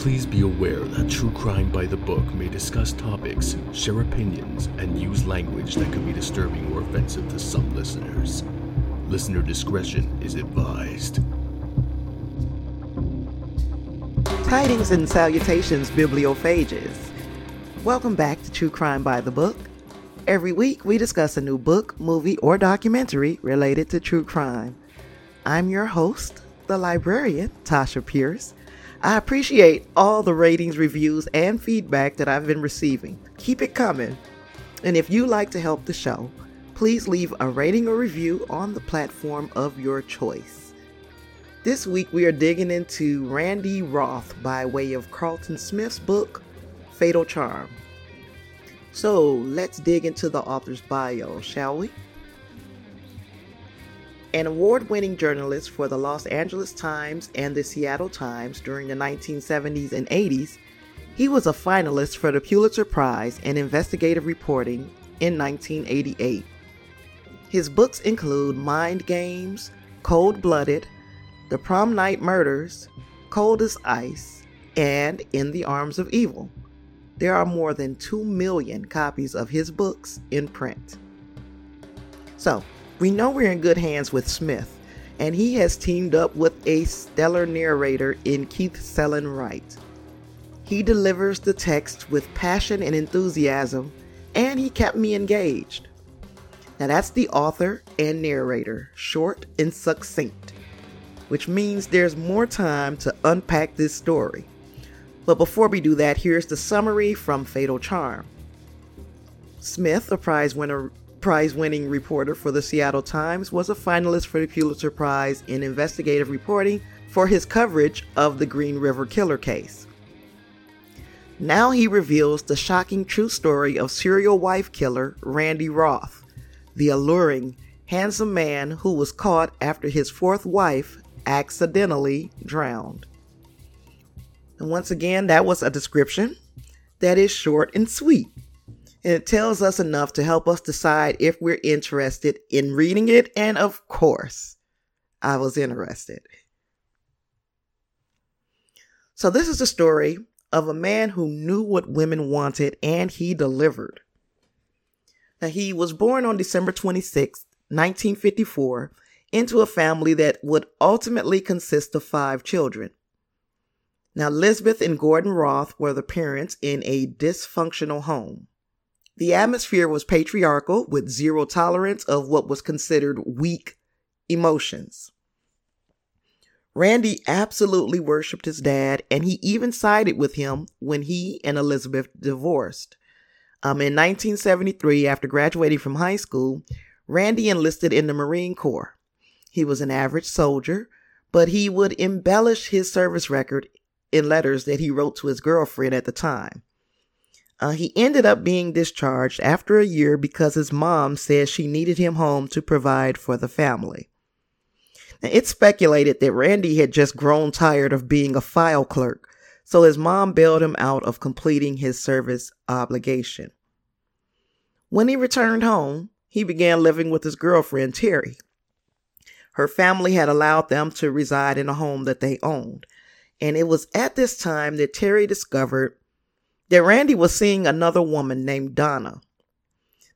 Please be aware that True Crime by the Book may discuss topics, share opinions, and use language that could be disturbing or offensive to some listeners. Listener discretion is advised. Tidings and salutations, bibliophages. Welcome back to True Crime by the Book. Every week, we discuss a new book, movie, or documentary related to true crime. I'm your host, the librarian, Tasha Pierce. I appreciate all the ratings, reviews, and feedback that I've been receiving. Keep it coming. And if you like to help the show, please leave a rating or review on the platform of your choice. This week we are digging into Randy Roth by way of Carlton Smith's book, Fatal Charm. So let's dig into the author's bio, shall we? An award winning journalist for the Los Angeles Times and the Seattle Times during the 1970s and 80s, he was a finalist for the Pulitzer Prize in Investigative Reporting in 1988. His books include Mind Games, Cold Blooded, The Prom Night Murders, Cold as Ice, and In the Arms of Evil. There are more than 2 million copies of his books in print. So, we know we're in good hands with Smith, and he has teamed up with a stellar narrator in Keith Sellon-Wright. He delivers the text with passion and enthusiasm, and he kept me engaged. Now, that's the author and narrator, short and succinct, which means there's more time to unpack this story. But before we do that, here's the summary from Fatal Charm. Smith, a prize winner prize winning reporter for the Seattle Times, was a finalist for the Pulitzer Prize in investigative reporting for his coverage of the Green River Killer case. Now he reveals the shocking true story of serial wife killer Randy Roth, the alluring, handsome man who was caught after his fourth wife accidentally drowned. And once again, that was a description that is short and sweet. And it tells us enough to help us decide if we're interested in reading it. And of course, I was interested. So, this is the story of a man who knew what women wanted and he delivered. Now, he was born on December 26, 1954, into a family that would ultimately consist of five children. Now, Elizabeth and Gordon Roth were the parents in a dysfunctional home. The atmosphere was patriarchal with zero tolerance of what was considered weak emotions. Randy absolutely worshiped his dad, and he even sided with him when he and Elizabeth divorced. Um, in 1973, after graduating from high school, Randy enlisted in the Marine Corps. He was an average soldier, but he would embellish his service record in letters that he wrote to his girlfriend at the time. Uh, he ended up being discharged after a year because his mom said she needed him home to provide for the family. Now, it's speculated that Randy had just grown tired of being a file clerk, so his mom bailed him out of completing his service obligation. When he returned home, he began living with his girlfriend, Terry. Her family had allowed them to reside in a home that they owned, and it was at this time that Terry discovered that Randy was seeing another woman named Donna.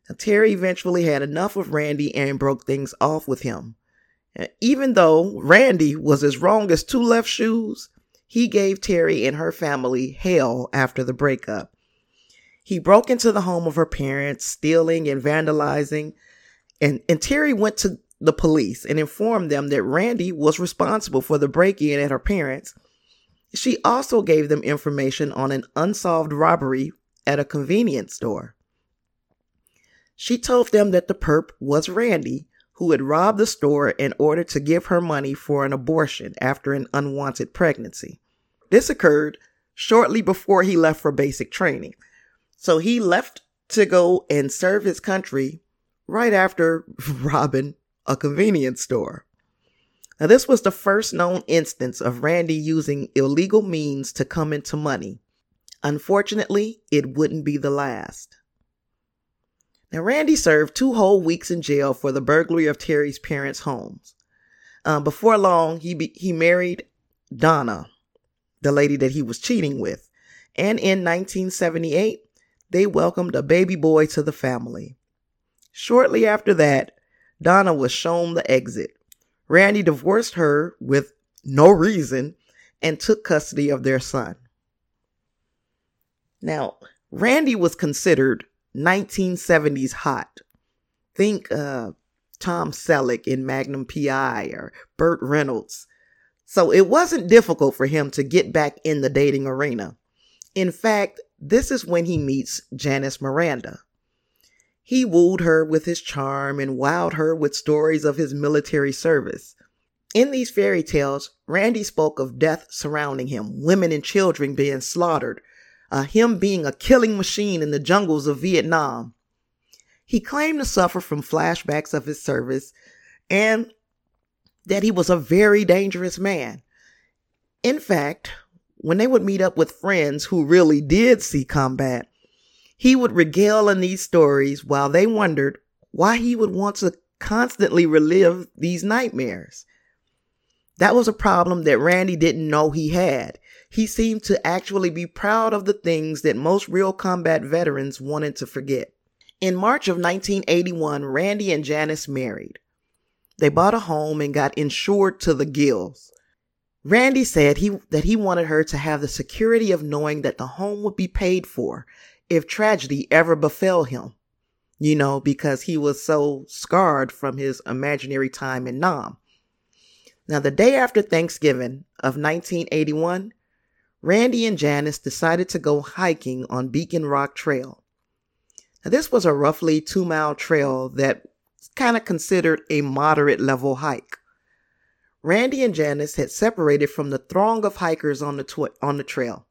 Now, Terry eventually had enough of Randy and broke things off with him. Even though Randy was as wrong as two left shoes, he gave Terry and her family hell after the breakup. He broke into the home of her parents, stealing and vandalizing, and, and Terry went to the police and informed them that Randy was responsible for the break in at her parents she also gave them information on an unsolved robbery at a convenience store. She told them that the perp was Randy, who had robbed the store in order to give her money for an abortion after an unwanted pregnancy. This occurred shortly before he left for basic training. So he left to go and serve his country right after robbing a convenience store. Now, this was the first known instance of Randy using illegal means to come into money. Unfortunately, it wouldn't be the last. Now, Randy served two whole weeks in jail for the burglary of Terry's parents' homes. Um, before long, he be- he married Donna. the lady that he was cheating with. And in 1978, they welcomed a baby boy to the family. Shortly after that, Donna was shown the exit. Randy divorced her with no reason and took custody of their son. Now, Randy was considered 1970s hot. Think uh, Tom Selleck in Magnum PI or Burt Reynolds. So it wasn't difficult for him to get back in the dating arena. In fact, this is when he meets Janice Miranda. He wooed her with his charm and wowed her with stories of his military service. In these fairy tales, Randy spoke of death surrounding him, women and children being slaughtered, uh, him being a killing machine in the jungles of Vietnam. He claimed to suffer from flashbacks of his service and that he was a very dangerous man. In fact, when they would meet up with friends who really did see combat, he would regale in these stories while they wondered why he would want to constantly relive these nightmares. That was a problem that Randy didn't know he had. He seemed to actually be proud of the things that most real combat veterans wanted to forget. In March of 1981, Randy and Janice married. They bought a home and got insured to the gills. Randy said he that he wanted her to have the security of knowing that the home would be paid for if tragedy ever befell him. You know, because he was so scarred from his imaginary time in Nam. Now, the day after Thanksgiving of 1981, Randy and Janice decided to go hiking on Beacon Rock Trail. Now, this was a roughly two mile trail that kind of considered a moderate level hike. Randy and Janice had separated from the throng of hikers on the, tw- on the trail.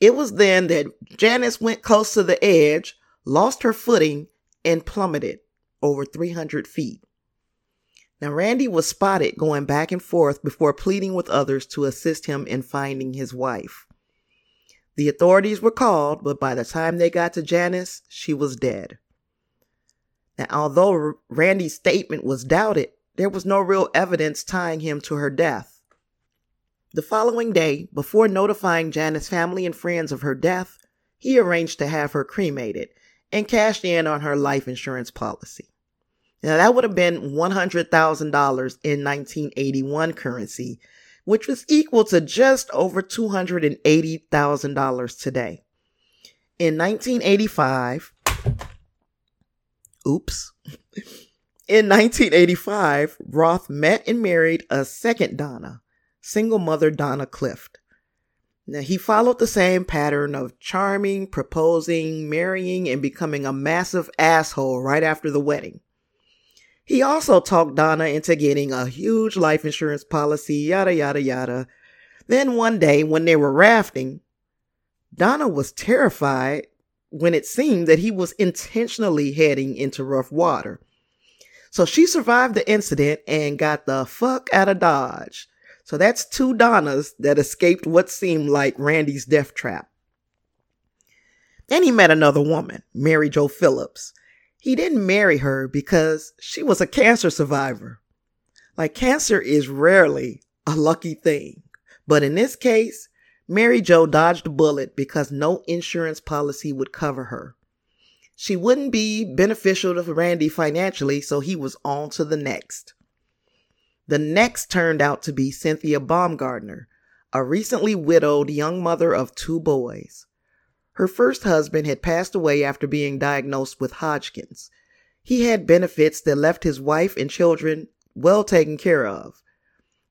It was then that Janice went close to the edge, lost her footing, and plummeted over 300 feet. Now, Randy was spotted going back and forth before pleading with others to assist him in finding his wife. The authorities were called, but by the time they got to Janice, she was dead. Now, although Randy's statement was doubted, there was no real evidence tying him to her death. The following day, before notifying Janet's family and friends of her death, he arranged to have her cremated and cashed in on her life insurance policy. Now, that would have been $100,000 in 1981 currency, which was equal to just over $280,000 today. In 1985, oops. In 1985, Roth met and married a second Donna, single mother Donna Clift. Now, he followed the same pattern of charming, proposing, marrying, and becoming a massive asshole right after the wedding. He also talked Donna into getting a huge life insurance policy, yada, yada, yada. Then one day, when they were rafting, Donna was terrified when it seemed that he was intentionally heading into rough water. So she survived the incident and got the fuck out of Dodge. So that's two Donnas that escaped what seemed like Randy's death trap. Then he met another woman, Mary Jo Phillips. He didn't marry her because she was a cancer survivor. Like cancer is rarely a lucky thing. But in this case, Mary Jo dodged a bullet because no insurance policy would cover her. She wouldn't be beneficial to Randy financially, so he was on to the next. The next turned out to be Cynthia Baumgartner, a recently widowed young mother of two boys. Her first husband had passed away after being diagnosed with Hodgkin's. He had benefits that left his wife and children well taken care of.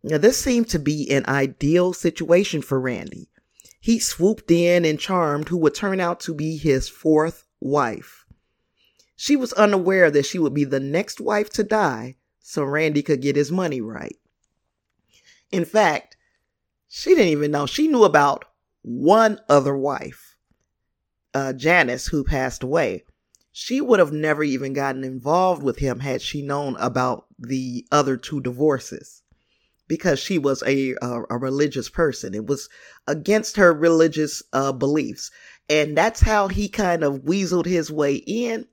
Now, this seemed to be an ideal situation for Randy. He swooped in and charmed who would turn out to be his fourth wife. She was unaware that she would be the next wife to die so Randy could get his money right. In fact, she didn't even know. She knew about one other wife uh, Janice, who passed away, she would have never even gotten involved with him had she known about the other two divorces because she was a, a, a religious person. It was against her religious uh, beliefs. And that's how he kind of weaseled his way in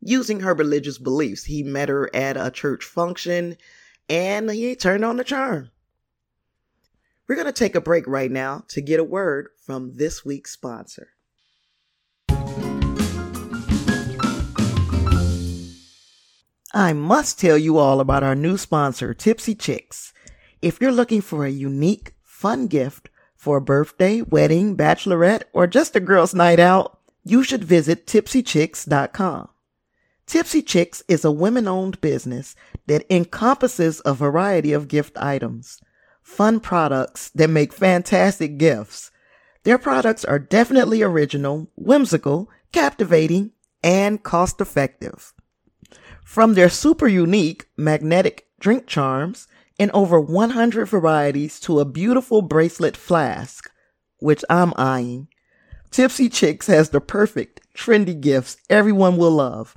using her religious beliefs. He met her at a church function and he turned on the charm. We're going to take a break right now to get a word from this week's sponsor. I must tell you all about our new sponsor, Tipsy Chicks. If you're looking for a unique, fun gift for a birthday, wedding, bachelorette, or just a girl's night out, you should visit tipsychicks.com. Tipsy Chicks is a women owned business that encompasses a variety of gift items, fun products that make fantastic gifts. Their products are definitely original, whimsical, captivating, and cost effective. From their super unique magnetic drink charms in over 100 varieties to a beautiful bracelet flask, which I'm eyeing, Tipsy Chicks has the perfect, trendy gifts everyone will love.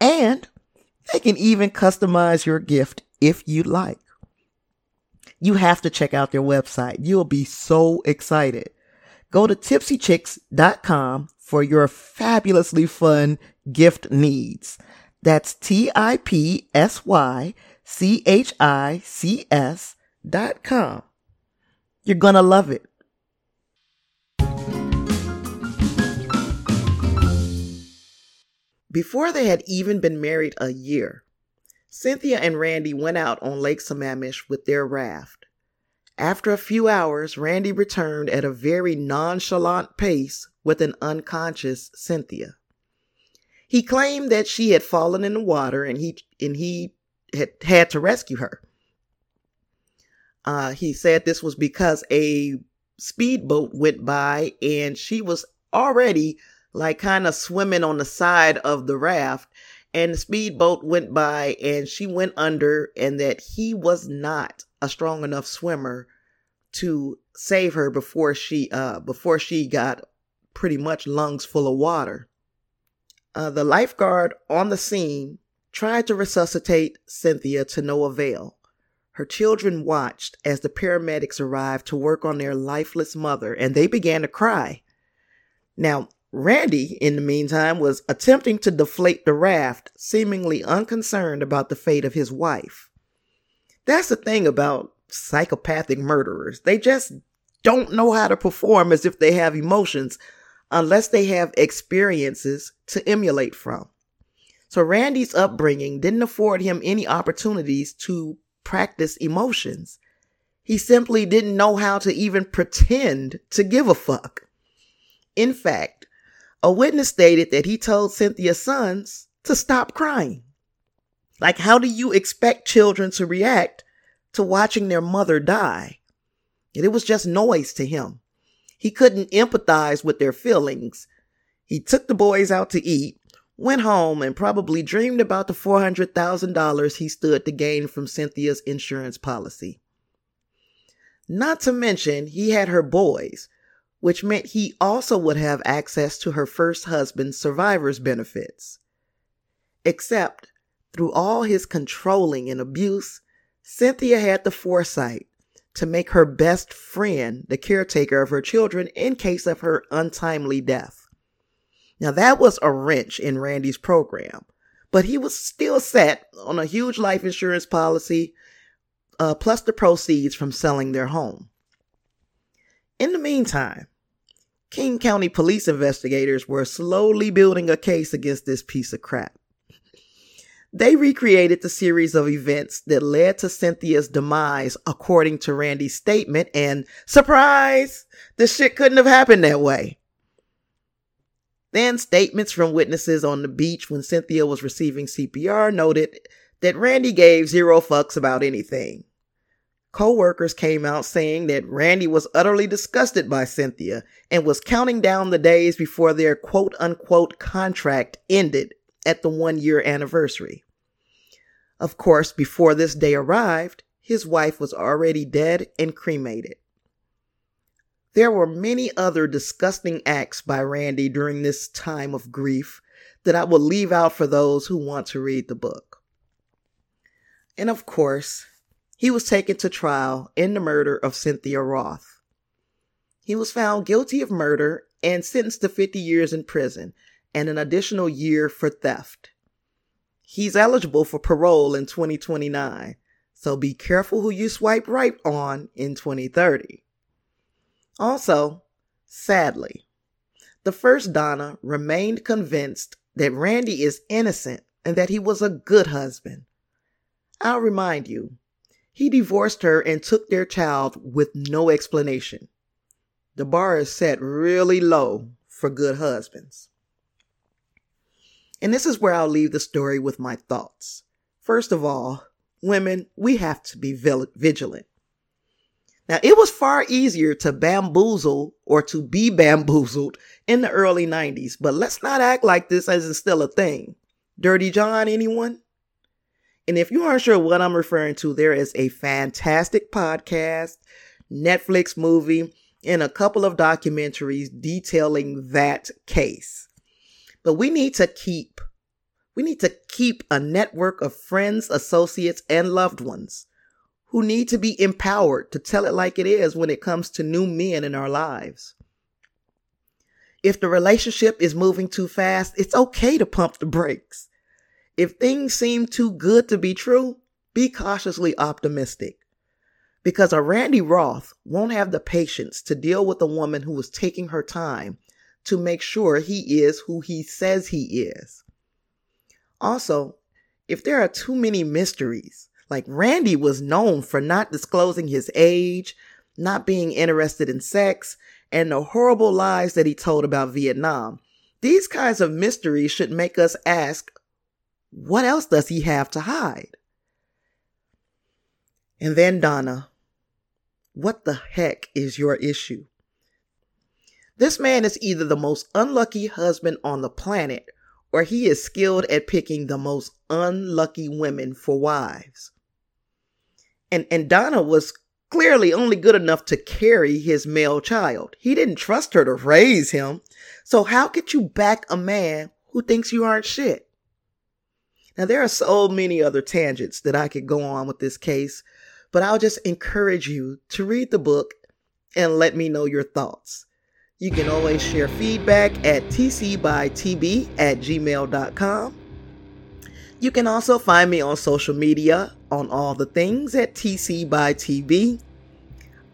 And they can even customize your gift if you'd like. You have to check out their website. You'll be so excited. Go to tipsychicks.com for your fabulously fun gift needs. That's T I P S Y C H I C S dot com. You're gonna love it. Before they had even been married a year, Cynthia and Randy went out on Lake Sammamish with their raft. After a few hours, Randy returned at a very nonchalant pace with an unconscious Cynthia. He claimed that she had fallen in the water and he and he had had to rescue her. Uh, he said this was because a speedboat went by and she was already like kind of swimming on the side of the raft and the speedboat went by and she went under and that he was not a strong enough swimmer to save her before she uh before she got pretty much lungs full of water. Uh, the lifeguard on the scene tried to resuscitate Cynthia to no avail. Her children watched as the paramedics arrived to work on their lifeless mother and they began to cry. Now, Randy, in the meantime, was attempting to deflate the raft, seemingly unconcerned about the fate of his wife. That's the thing about psychopathic murderers. They just don't know how to perform as if they have emotions unless they have experiences to emulate from. So Randy's upbringing didn't afford him any opportunities to practice emotions. He simply didn't know how to even pretend to give a fuck. In fact, a witness stated that he told Cynthia's sons to stop crying. Like, how do you expect children to react to watching their mother die? And it was just noise to him. He couldn't empathize with their feelings. He took the boys out to eat, went home, and probably dreamed about the $400,000 he stood to gain from Cynthia's insurance policy. Not to mention, he had her boys, which meant he also would have access to her first husband's survivor's benefits. Except, through all his controlling and abuse, Cynthia had the foresight to make her best friend the caretaker of her children in case of her untimely death. Now that was a wrench in Randy's program, but he was still set on a huge life insurance policy, uh, plus the proceeds from selling their home. In the meantime, King County police investigators were slowly building a case against this piece of crap. They recreated the series of events that led to Cynthia's demise, according to Randy's statement, and surprise, this shit couldn't have happened that way. Then statements from witnesses on the beach when Cynthia was receiving CPR noted that Randy gave zero fucks about anything. Co-workers came out saying that Randy was utterly disgusted by Cynthia and was counting down the days before their quote unquote contract ended at the one year anniversary. Of course, before this day arrived, his wife was already dead and cremated. There were many other disgusting acts by Randy during this time of grief that I will leave out for those who want to read the book. And of course, he was taken to trial in the murder of Cynthia Roth. He was found guilty of murder and sentenced to 50 years in prison and an additional year for theft. He's eligible for parole in 2029, so be careful who you swipe right on in 2030. Also, sadly, the first Donna remained convinced that Randy is innocent and that he was a good husband. I'll remind you, he divorced her and took their child with no explanation. The bar is set really low for good husbands. And this is where I'll leave the story with my thoughts. First of all, women, we have to be vigilant. Now, it was far easier to bamboozle or to be bamboozled in the early 90s, but let's not act like this isn't still a thing. Dirty John, anyone? And if you aren't sure what I'm referring to, there is a fantastic podcast, Netflix movie, and a couple of documentaries detailing that case. But we need to keep we need to keep a network of friends, associates, and loved ones who need to be empowered to tell it like it is when it comes to new men in our lives. If the relationship is moving too fast, it's okay to pump the brakes. If things seem too good to be true, be cautiously optimistic. Because a Randy Roth won't have the patience to deal with a woman who is taking her time to make sure he is who he says he is. Also, if there are too many mysteries, like Randy was known for not disclosing his age, not being interested in sex, and the horrible lies that he told about Vietnam. These kinds of mysteries should make us ask, what else does he have to hide? And then Donna, what the heck is your issue? This man is either the most unlucky husband on the planet or he is skilled at picking the most unlucky women for wives and and Donna was clearly only good enough to carry his male child. He didn't trust her to raise him. So how could you back a man who thinks you aren't shit? Now there are so many other tangents that I could go on with this case, but I'll just encourage you to read the book and let me know your thoughts. You can always share feedback at tcbytb at gmail.com. You can also find me on social media on all the things at tcbytb.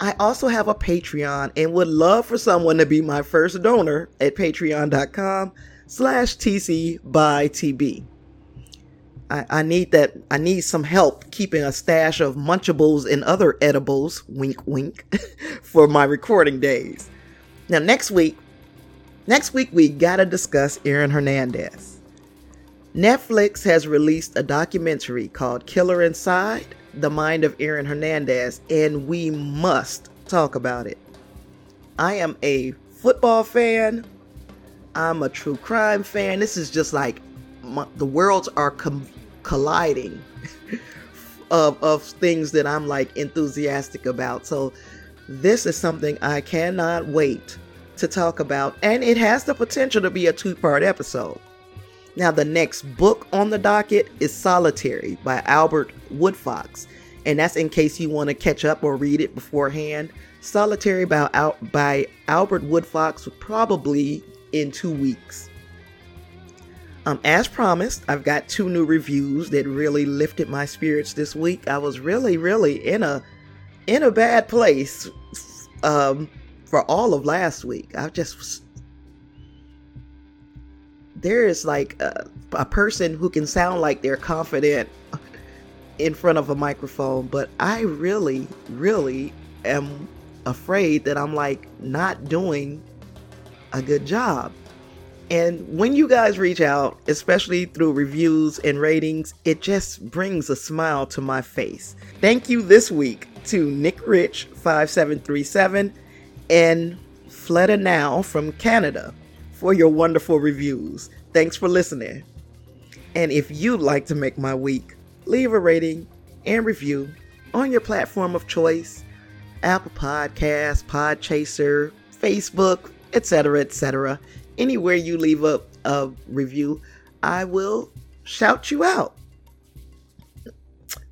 I also have a Patreon and would love for someone to be my first donor at patreon.com slash TC by TB. I, I need that I need some help keeping a stash of munchables and other edibles, wink wink, for my recording days. Now next week, next week we gotta discuss Aaron Hernandez. Netflix has released a documentary called Killer Inside The Mind of Aaron Hernandez, and we must talk about it. I am a football fan, I'm a true crime fan. This is just like my, the worlds are com- colliding of, of things that I'm like enthusiastic about. So, this is something I cannot wait to talk about, and it has the potential to be a two part episode. Now, the next book on the docket is Solitary by Albert Woodfox, and that's in case you want to catch up or read it beforehand. Solitary by, by Albert Woodfox, probably in two weeks. Um, as promised, I've got two new reviews that really lifted my spirits this week. I was really, really in a in a bad place um, for all of last week. I just there is like a, a person who can sound like they're confident in front of a microphone, but I really, really am afraid that I'm like not doing a good job. And when you guys reach out, especially through reviews and ratings, it just brings a smile to my face. Thank you this week to Nick Rich 5737 and Fleta Now from Canada for your wonderful reviews. Thanks for listening. And if you'd like to make my week, leave a rating and review on your platform of choice Apple Podcasts, Podchaser, Facebook, etc., etc. Anywhere you leave a, a review, I will shout you out.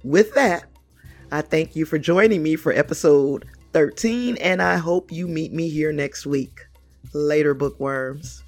With that, I thank you for joining me for episode 13, and I hope you meet me here next week. Later, bookworms.